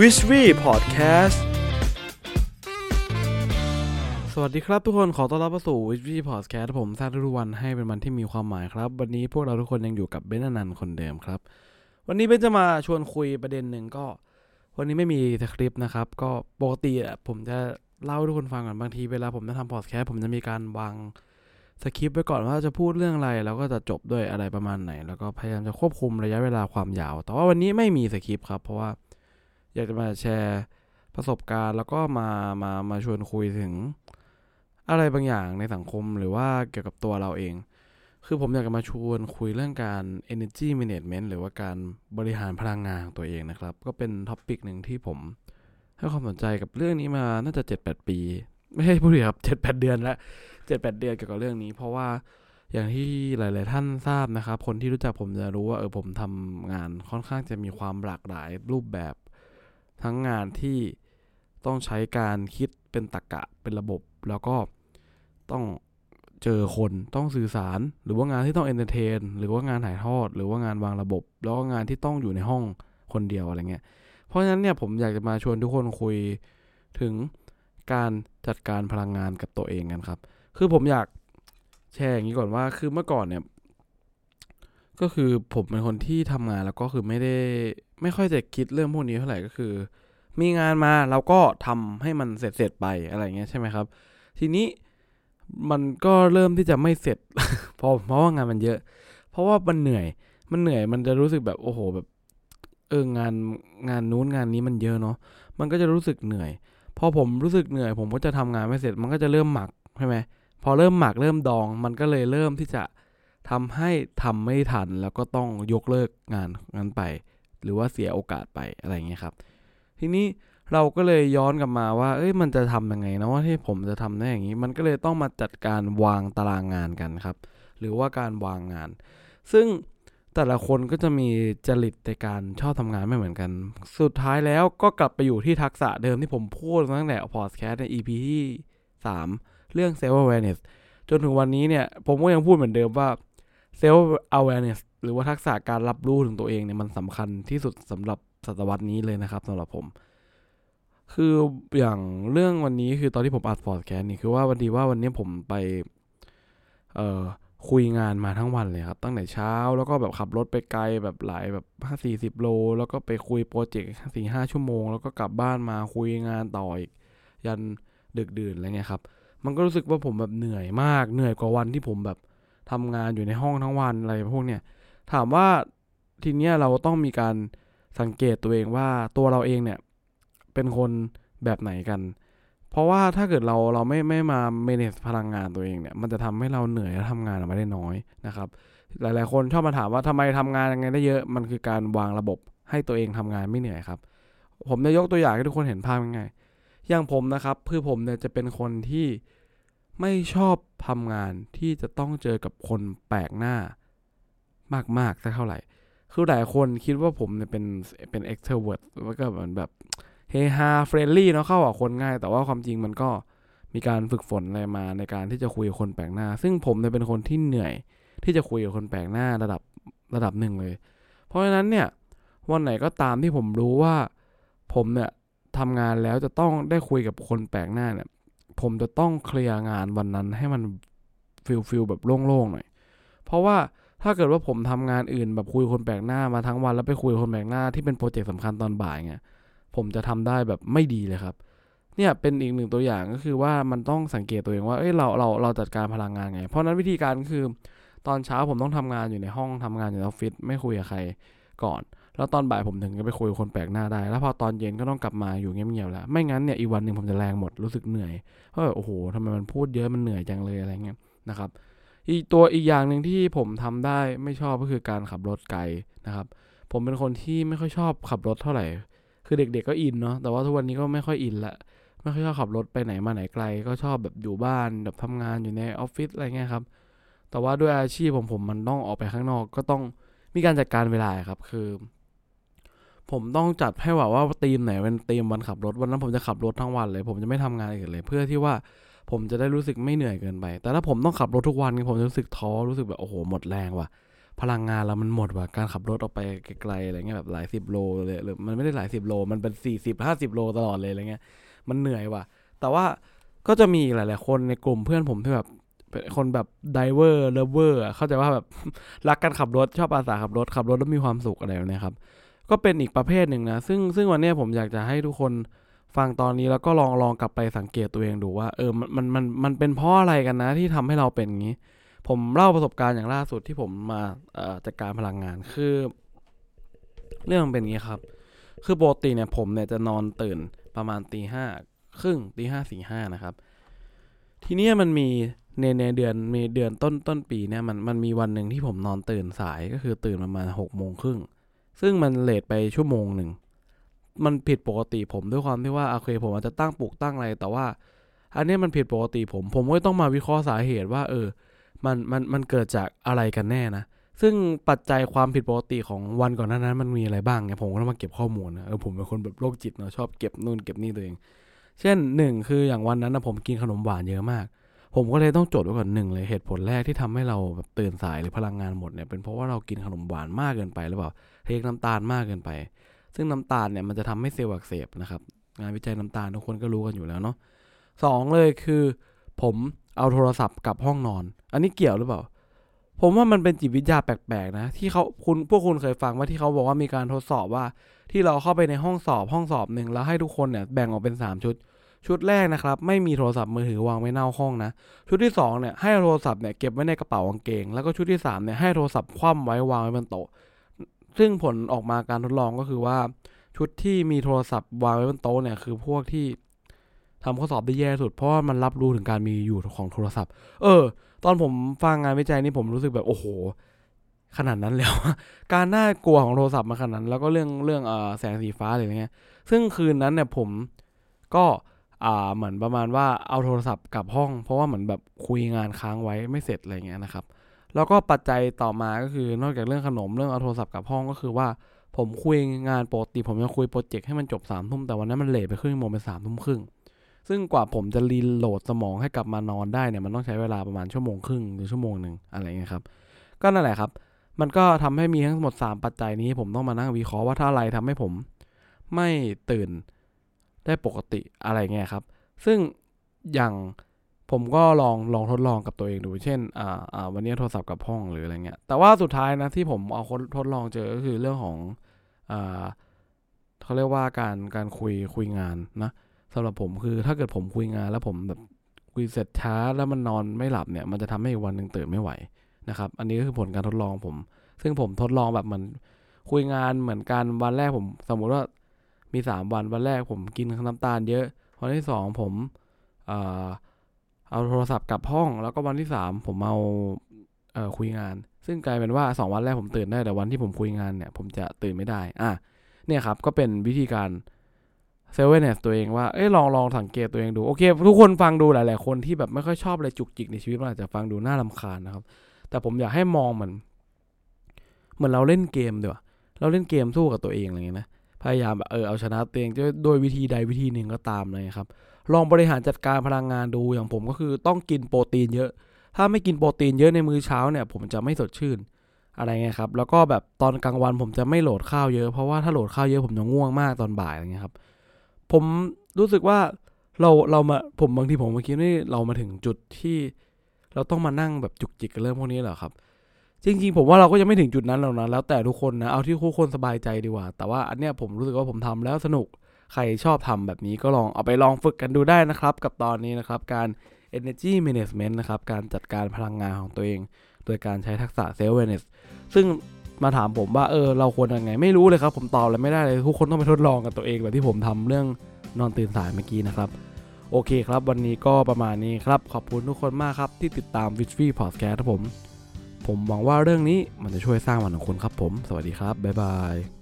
w i s h w e Podcast สวัสดีครับทุกคนขอต้อนรับเข้าสู่ w i s h w e Podcast ผมสร้างทุกวันให้เป็นวันที่มีความหมายครับ วันนี้พวกเราทุกคนยังอยู่กับเบนนันต์คนเดิมครับ วันนี้เบนจะมาชวนคุยประเด็นหนึ่งก็ วันนี้ไม่มีสคริปต์นะครับ ก็ปกติอะผมจะเล่าให้ทุกคนฟังก่อนบางทีเวลาผมจะทำพอดแคสต์ผมจะมีการวางสคริปต์ไว้ก่อนว่าจะพูดเรื่องอะไรแล้วก็จะจบด้วยอะไรประมาณไหน แล้วก็พยายามจะควบคุมระยะเวลาความยาว แต่ว่าวันนี้ไม่มีสคริปต์ครับเพราะว่า อยากจะมาแชร์ประสบการณ์ แล้วก็มามามาชวนคุยถึงอะไรบางอย่างในสังคมหรือว่าเกี่ยวกับตัวเราเอง คือผมอยากจะมาชวนคุยเรื่องการ energy management หรือว่าการบริหารพลังงานของตัวเองนะครับ ก็เป็น topic หนึ่งที่ผมให้ความสนใจกับเรื่องนี้มาน่าจะ 7-8 ปี ไม่ใช่ผู้เดียครับ 7-8 เดือนแล้ว7-8 เดือนเกี่ยวกับเรื่องนี้ เพราะว่าอย่างที่หลาย ๆ ท่านทราบนะครับ คนที่รู้จักผมจะรู้ว่าเออผมทำงานค่อนข้างจะมีความหลากหลายรูปแบบ ทั้งงานที่ต้องใช้การคิดเป็นตรรกะเป็นระบบ แล้วก็ต้องเจอคนต้องสื่อสาร หรือว่างานที่ต้อง entertain หรือว่างานถ่ายทอด หรือว่างานวางระบบ แล้วก็งานที่ต้องอยู่ในห้องคนเดียวอะไรเงี้ยเพราะฉะนั้นเนี่ยผมอยากจะมาชวนทุกคนคุยถึงการจัดการพลังงานกับตัวเองกันครับ คือผมอยากแชร์อย่างนี้ก่อนว่า คือเมื่อก่อนเนี่ย ก็คือผมเป็นคนที่ทำงานแล้วก็คือไม่ได้ไม่ค่อยจะคิดเรื่องพวกนี้เท่าไหร่ก็คือ มีงานมาเราก็ทำให้มันเสร็จเสร็จไปอะไรเงี้ยใช่ไหมครับ ทีนี้มันก็เริ่มที่จะไม่เสร็จเพราะเพราะว่างานมันเยอะ เพราะว่ามันเหนื่อยมันเหนื่อยมันจะรู้สึกแบบโอ้โหแบบเอองานงานนู้นงานนี้มันเยอะเนาะมันก็จะรู้สึกเหนื่อยพอผมรู้สึกเหนื่อย ผมก็จะทำงานไม่เสร็จ มันก็จะเริ่มหมักใช่ไหมพอเริ่มหมักเริ่มดอง มันก็เลยเริ่มที่จะ ทำให้ทำไม่ทันแล้วก็ต้องยกเลิกงานนั้นไป หรือว่าเสียโอกาสไปอะไรเงี้ยครับ ทีนี้เราก็เลยย้อนกลับมาว่า เอ้ยมันจะทำยังไงนะว่าที่ผมจะทำได้อย่างนี้ มันก็เลยต้องมาจัดการวางตารางงานกันครับ หรือว่าการวางงาน ซึ่งแต่ละคนก็จะมีจริตในการชอบทำงานไม่เหมือนกัน สุดท้ายแล้วก็กลับไปอยู่ที่ทักษะเดิมที่ผมพูดตั้งแต่พอดแคสต์ใน EP ที่ 3 เรื่อง self awareness จนถึงวันนี้เนี่ย ผมก็ยังพูดเหมือนเดิมว่า self awareness หรือว่าทักษะการรับรู้ถึงตัวเองเนี่ยมันสำคัญที่สุดสำหรับศตวรรษนี้เลยนะครับสำหรับผม คืออย่างเรื่องวันนี้คือตอนที่ผมอัดพอดแคสต์นี่คือว่าวันดีว่าวันนี้ผมไป เอ่อคุยงานมาทั้งวันเลยครับ ตั้งแต่เช้าแล้วก็แบบขับรถไปไกลแบบหลายแบบห้าสี่สิบโล แล้วก็ไปคุยโปรเจกต์สี่ห้าชั่วโมง แล้วก็กลับบ้านมาคุยงานต่ออีก ยันดึกดื่นอะไรเงี้ยครับ มันก็รู้สึกว่าผมแบบเหนื่อยมากเหนื่อยกว่าวันที่ผมแบบ ทำงานอยู่ในห้องทั้งวันอะไรพวกเนี้ยถามว่าทีเนี้ยเราต้องมีการสังเกตตัวเองว่าตัวเราเองเนี่ยเป็นคนแบบไหนกัน เพราะว่าถ้าเกิดเราเราไม่ไม่มา manage พลังงานตัวเองเนี่ยมันจะทำให้เราเหนื่อยและทำงานออกมาได้น้อยนะครับ หลาย ๆ คนชอบมาถามว่าทำไมทำงานยังไงได้เยอะมันคือการวางระบบให้ตัวเองทำงานไม่เหนื่อยครับ ผมจะยกตัวอย่างให้ทุกคนเห็นภาพง่ายๆอย่างผมนะครับ คือผมเนี่ยจะเป็นคนที่ ไม่ชอบทำงานที่จะต้องเจอกับคนแปลกหน้ามากๆสักเท่าไหร่ คือหลายคนคิดว่าผมเนี่ยเป็นเป็น extrovert แล้วก็เหมือนแบบเฮฮา friendly เนาะเข้ากับคนง่าย แต่ว่าความจริงมันก็มีการฝึกฝนอะไรมาในการที่จะคุยกับคนแปลกหน้า ซึ่งผมเนี่ยเป็นคนที่เหนื่อย ที่จะคุยกับคนแปลกหน้าระดับระดับหนึ่งเลย เพราะฉะนั้นเนี่ยวันไหนก็ตามที่ผมรู้ว่า ผมเนี่ยทำงานแล้วจะต้องได้คุยกับคนแปลกหน้าเนี่ย ผมจะต้องเคลียร์งานวันนั้นให้มัน feel feel แบบโล่งๆหน่อย เพราะว่าถ้าเกิดว่าผมทำงานอื่นแบบคุยคนแปลกหน้ามาทั้งวันแล้วไปคุยคนแปลกหน้าที่เป็นโปรเจกต์สำคัญตอนบ่ายเงี้ยผมจะทำได้แบบไม่ดีเลยครับ เนี่ยเป็นอีกหนึ่งตัวอย่างก็คือว่ามันต้องสังเกตตัวเองว่าเอ้ยเราเราเราจัดการพลังงานไง เพราะนั้นวิธีการคือตอนเช้าผมต้องทำงานอยู่ในห้องทำงานอยู่ในออฟฟิศไม่คุยกับใคร ก่อน แล้วตอนบ่ายผมถึงจะไปคุยกับคนแปลกหน้าได้ แล้วพอตอนเย็นก็ต้องกลับมาอยู่เงียบๆแล้ว ไม่งั้นเนี่ยอีกวันหนึ่งผมจะแรงหมดรู้สึกเหนื่อยเพราะโอ้โหทำไมมันพูดเยอะมันเหนื่อยจังเลยอะไรเงี้ยนะครับอีกตัวอีกอย่างหนึ่งที่ผมทำได้ไม่ชอบก็คือการขับรถไกลนะครับ ผมเป็นคนที่ไม่ค่อยชอบขับรถเท่าไหร่ คือเด็กๆก็อินเนาะแต่ว่าทุกวันนี้ก็ไม่ค่อยอินละไม่ค่อยชอบขับรถไปไหนมาไหนไกล ก็ชอบแบบอยู่บ้านแบบทำงานอยู่ในออฟฟิศอะไรเงี้ยครับแต่ว่าด้วยอาชีพผมผมมันต้องออกไปข้างนอกก็ต้อง มีการจัดการเวลาครับ คือ ผมต้องจัดให้ว่าว่าทีมไหนเป็นทีมวันขับรถวันนั้นผมจะขับรถทั้งวันเลย ผมจะไม่ทำงานอื่นเลย เพื่อที่ว่าผมจะได้รู้สึกไม่เหนื่อยเกินไป แต่ถ้าผมต้องขับรถทุกวันผมจะรู้สึกท้อรู้สึกแบบโอ้โหหมดแรงว่ะพลังงานเรามันหมดว่ะการขับรถออกไปไกลๆอะไรเงี้ยแบบหลายสิบโลเลยหรือมันไม่ได้หลายสิบโล มันเป็นสี่สิบห้าสิบโลตลอดเลยอะไรเงี้ยมันเหนื่อยว่ะ แต่ว่าก็จะมีหลาย ๆ คนในกลุ่มเพื่อนผมที่แบบ เป็นคนแบบไดเวอร์เลเวอร์เข้าใจว่าแบบรักการขับรถชอบอาสาขับรถขับรถแล้วมีความสุขอะไรแบบเนี้ยครับ ก็เป็นอีกประเภทหนึ่งนะ ซึ่งซึ่งวันนี้ผมอยากจะให้ทุกคนฟังตอนนี้แล้วก็ลองลองกลับไปสังเกตตัวเองดูว่าเออมันมันมันมันเป็นเพราะอะไรกันนะที่ทำให้เราเป็นอย่างนี้ ผมเล่าประสบการณ์อย่างล่าสุดที่ผมมาจัดการพลังงานคือ เรื่องเป็นอย่างนี้ครับ คือปกติเนี่ยผมเนี่ยจะนอนตื่นประมาณตีห้าครึ่งตีห้าสี่ห้านะครับ ทีนี้มันมี ในในเดือนมีเดือนต้นต้นปีเนี่ยมันมันมีวันหนึ่งที่ผมนอนตื่นสายก็คือตื่นประมาณหกโมงครึ่งซึ่งมันเลทไปชั่วโมงหนึ่งมันผิดปกติผมด้วยความที่ว่าโอเคผมอาจจะตั้งปลุกตั้งอะไร แต่ว่า อันนี้มันผิดปกติผม ผมก็ต้องมาวิเคราะห์สาเหตุว่า เออ มันมันมันเกิดจากอะไรกันแน่นะซึ่งปัจจัยความผิดปกติของวันก่อนหน้านั้น มันมีอะไรบ้างเนี่ยผมก็ต้องมาเก็บข้อมูลนะเออผมเป็นคนแบบโรคจิตเนาะชอบเก็บนู่นเก็บนี่ตัวเอง เช่นหนึ่งคืออย่างวันนั้นนะผมกินขนมหวานเยอะมาก ผมก็เลยต้องจดไว้ก่อนหนึ่งเลยเหตุผลแรกที่ทำให้เราแบบตื่นสายหรือพลังงานหมดเนี่ยเป็นเพราะว่าเรากินขนมหวานมากเกินไปหรือเปล่าเทคน้ำตาลมากเกินไป ซึ่งน้ำตาลเนี่ยมันจะทำให้เซลล์อักเสบนะครับงานวิจัยน้ำตาลทุกคนก็รู้กันอยู่แล้วเนาะสองเลยคือ ผมเอาโทรศัพท์กับห้องนอน อันนี้เกี่ยวหรือเปล่า ผมว่ามันเป็นจิตวิทยาแปลกๆนะ ที่เขาคุณพวกคุณเคยฟังว่าที่เขาบอกว่ามีการทดสอบว่า ที่เราเข้าไปในห้องสอบห้องสอบหนึ่งแล้วให้ทุกคนเนี่ยแบ่งออกเป็น 3 ชุด ชุดแรกนะครับไม่มีโทรศัพท์มือถือวางไว้นอกห้องนะ ชุดที่2เนี่ยให้โทรศัพท์เนี่ยเก็บไว้ในกระเป๋ากางเกง แล้วก็ชุดที่3เนี่ยให้โทรศัพท์คว่ำไว้วางไว้บนโต๊ะ ซึ่งผลออกมาการทดลองก็คือว่า ชุดที่มีโทรศัพท์วางไว้บนโต๊ะเนี่ยคือพวกที่ทำข้อสอบได้แย่สุด เพราะว่ามันรับรู้ถึงการมีอยู่ของโทรศัพท์ เออ ตอนผมฟังงานวิจัยนี่ผมรู้สึกแบบโอ้โห ขนาดนั้นแล้ว การน่ากลัวของโทรศัพท์มาขนาดนั้น แล้วก็เรื่องเรื่องเออแสงสีฟ้าอะไรเงี้ย ซึ่งคืนนั้นเนี่ยผมก็ อ่าเหมือนประมาณว่าเอาโทรศัพท์กลับห้อง เพราะว่าเหมือนแบบคุยงานค้างไว้ไม่เสร็จอะไรเงี้ยนะครับ แล้วก็ปัจจัยต่อมาก็คือนอกจากเรื่องขนมเรื่องเอาโทรศัพท์กลับห้องก็คือว่าผมคุยงานปกติผมจะคุยโปรเจกต์ให้มันจบสามทุ่มแต่วันนั้นมัน late ไปครึ่งโมงเป็นสามทุ่มครึ่งซึ่งกว่าผมจะ reload สมองให้กลับมานอนได้เนี่ยมันต้องใช้เวลาประมาณชั่วโมงครึ่งหรือชั่วโมงหนึ่งอะไรเงี้ยครับก็นั่นแหละครับ มันก็ทำให้มีทั้งหมด 3 ปัจจัยนี้ ผมต้องมานั่งวิเคราะห์ว่าถ้าอะไรทำให้ผม ไม่ตื่น ได้ปกติอะไรเงี้ยครับ ซึ่งอย่างผมก็ลองลองทดลองกับตัวเองดู เช่นอ่าอ่าวันนี้โทรศัพท์กับห้องหรืออะไรเงี้ย แต่ว่าสุดท้ายนะที่ผมเอาทดลองเจอก็คือเรื่องของอ่าเขาเรียกว่าการการคุยคุยงานนะสำหรับผมคือถ้าเกิดผมคุยงาน แล้วผมแบบคุยเสร็จช้าแล้วมันนอนไม่หลับเนี่ย มันจะทำให้วันหนึ่งตื่นไม่ไหวนะครับ อันนี้ก็คือผลการทดลองผม ซึ่งผมทดลองแบบเหมือนคุยงานเหมือนกันวันแรกผม สมมุติว่า มีสามวันวันแรกผมกินน้ำตาลเยอะ วันที่สองผมเอ่อเอาโทรศัพท์กลับห้อง แล้วก็วันที่สามผมเอาเอ่อคุยงาน ซึ่งกลายเป็นว่าสองวันแรกผมตื่นได้แต่วันที่ผมคุยงานเนี่ย ผมจะตื่นไม่ได้อะเนี่ยครับก็เป็นวิธีการเซเว่นเนสตัวเองว่า เอ้ยลองลองสังเกตตัวเองดู โอเค ทุกคนฟังดูหลาย ๆ คนที่แบบไม่ค่อยชอบอะไรจุกจิกในชีวิตมันอาจจะฟังดูน่าลำคาญนะครับ แต่ผมอยากให้มองเหมือน เหมือนเราเล่นเกมดีกว่าเราเล่นเกมสู้กับตัวเองอะไรเงี้ยนะ พยายามแบบเออเอาชนะตัวเองโดยวิธีใดวิธีหนึ่งก็ตามเลยครับ ลองบริหารจัดการพลังงานดูอย่างผมก็คือต้องกินโปรตีนเยอะ ถ้าไม่กินโปรตีนเยอะในมื้อเช้าเนี่ย ผมจะไม่สดชื่นอะไรเงี้ยครับแล้วก็แบบตอนกลางวันผมจะไม่โหลดข้าวเยอะเพราะว่าถ้าโหลดข้าวเยอะผมจะง่วงมากตอนบ่ายอะไรเงี้ยครับ ผมรู้สึกว่าเราเรามาผมบางทีผมมาคิดว่าเรามาถึงจุดที่ เราต้องมานั่งแบบจุกจิกกับเรื่องพวกนี้เหรอครับ จริงๆผมว่าเราก็ยังไม่ถึงจุดนั้นหรอกนะแล้วแต่ทุกคนนะเอาที่ทุกคนสบายใจดีกว่า แต่ว่าอันเนี้ยผมรู้สึกว่าผมทำแล้วสนุกใครชอบทำแบบนี้ก็ลองเอาไปลองฝึกกันดูได้นะครับ กับตอนนี้นะครับการ energy management นะครับการจัดการพลังงานของตัวเอง โดยการใช้ทักษะ self awareness ซึ่งมาถามผมว่าเออเราควรยังไงไม่รู้เลยครับ ผมตอบอะไรไม่ได้เลยทุกคนต้องไปทดลองกับตัวเองแบบที่ผมทำเรื่องนอนตื่นสายเมื่อกี้นะครับ โอเคครับ วันนี้ก็ประมาณนี้ครับ ขอบคุณทุกคนมากครับที่ติดตาม w i t c h v Podcast ครับผม ผมหวังว่าเรื่องนี้มันจะช่วยสร้างวันของคุณครับผม สวัสดีครับ บ๊ายบาย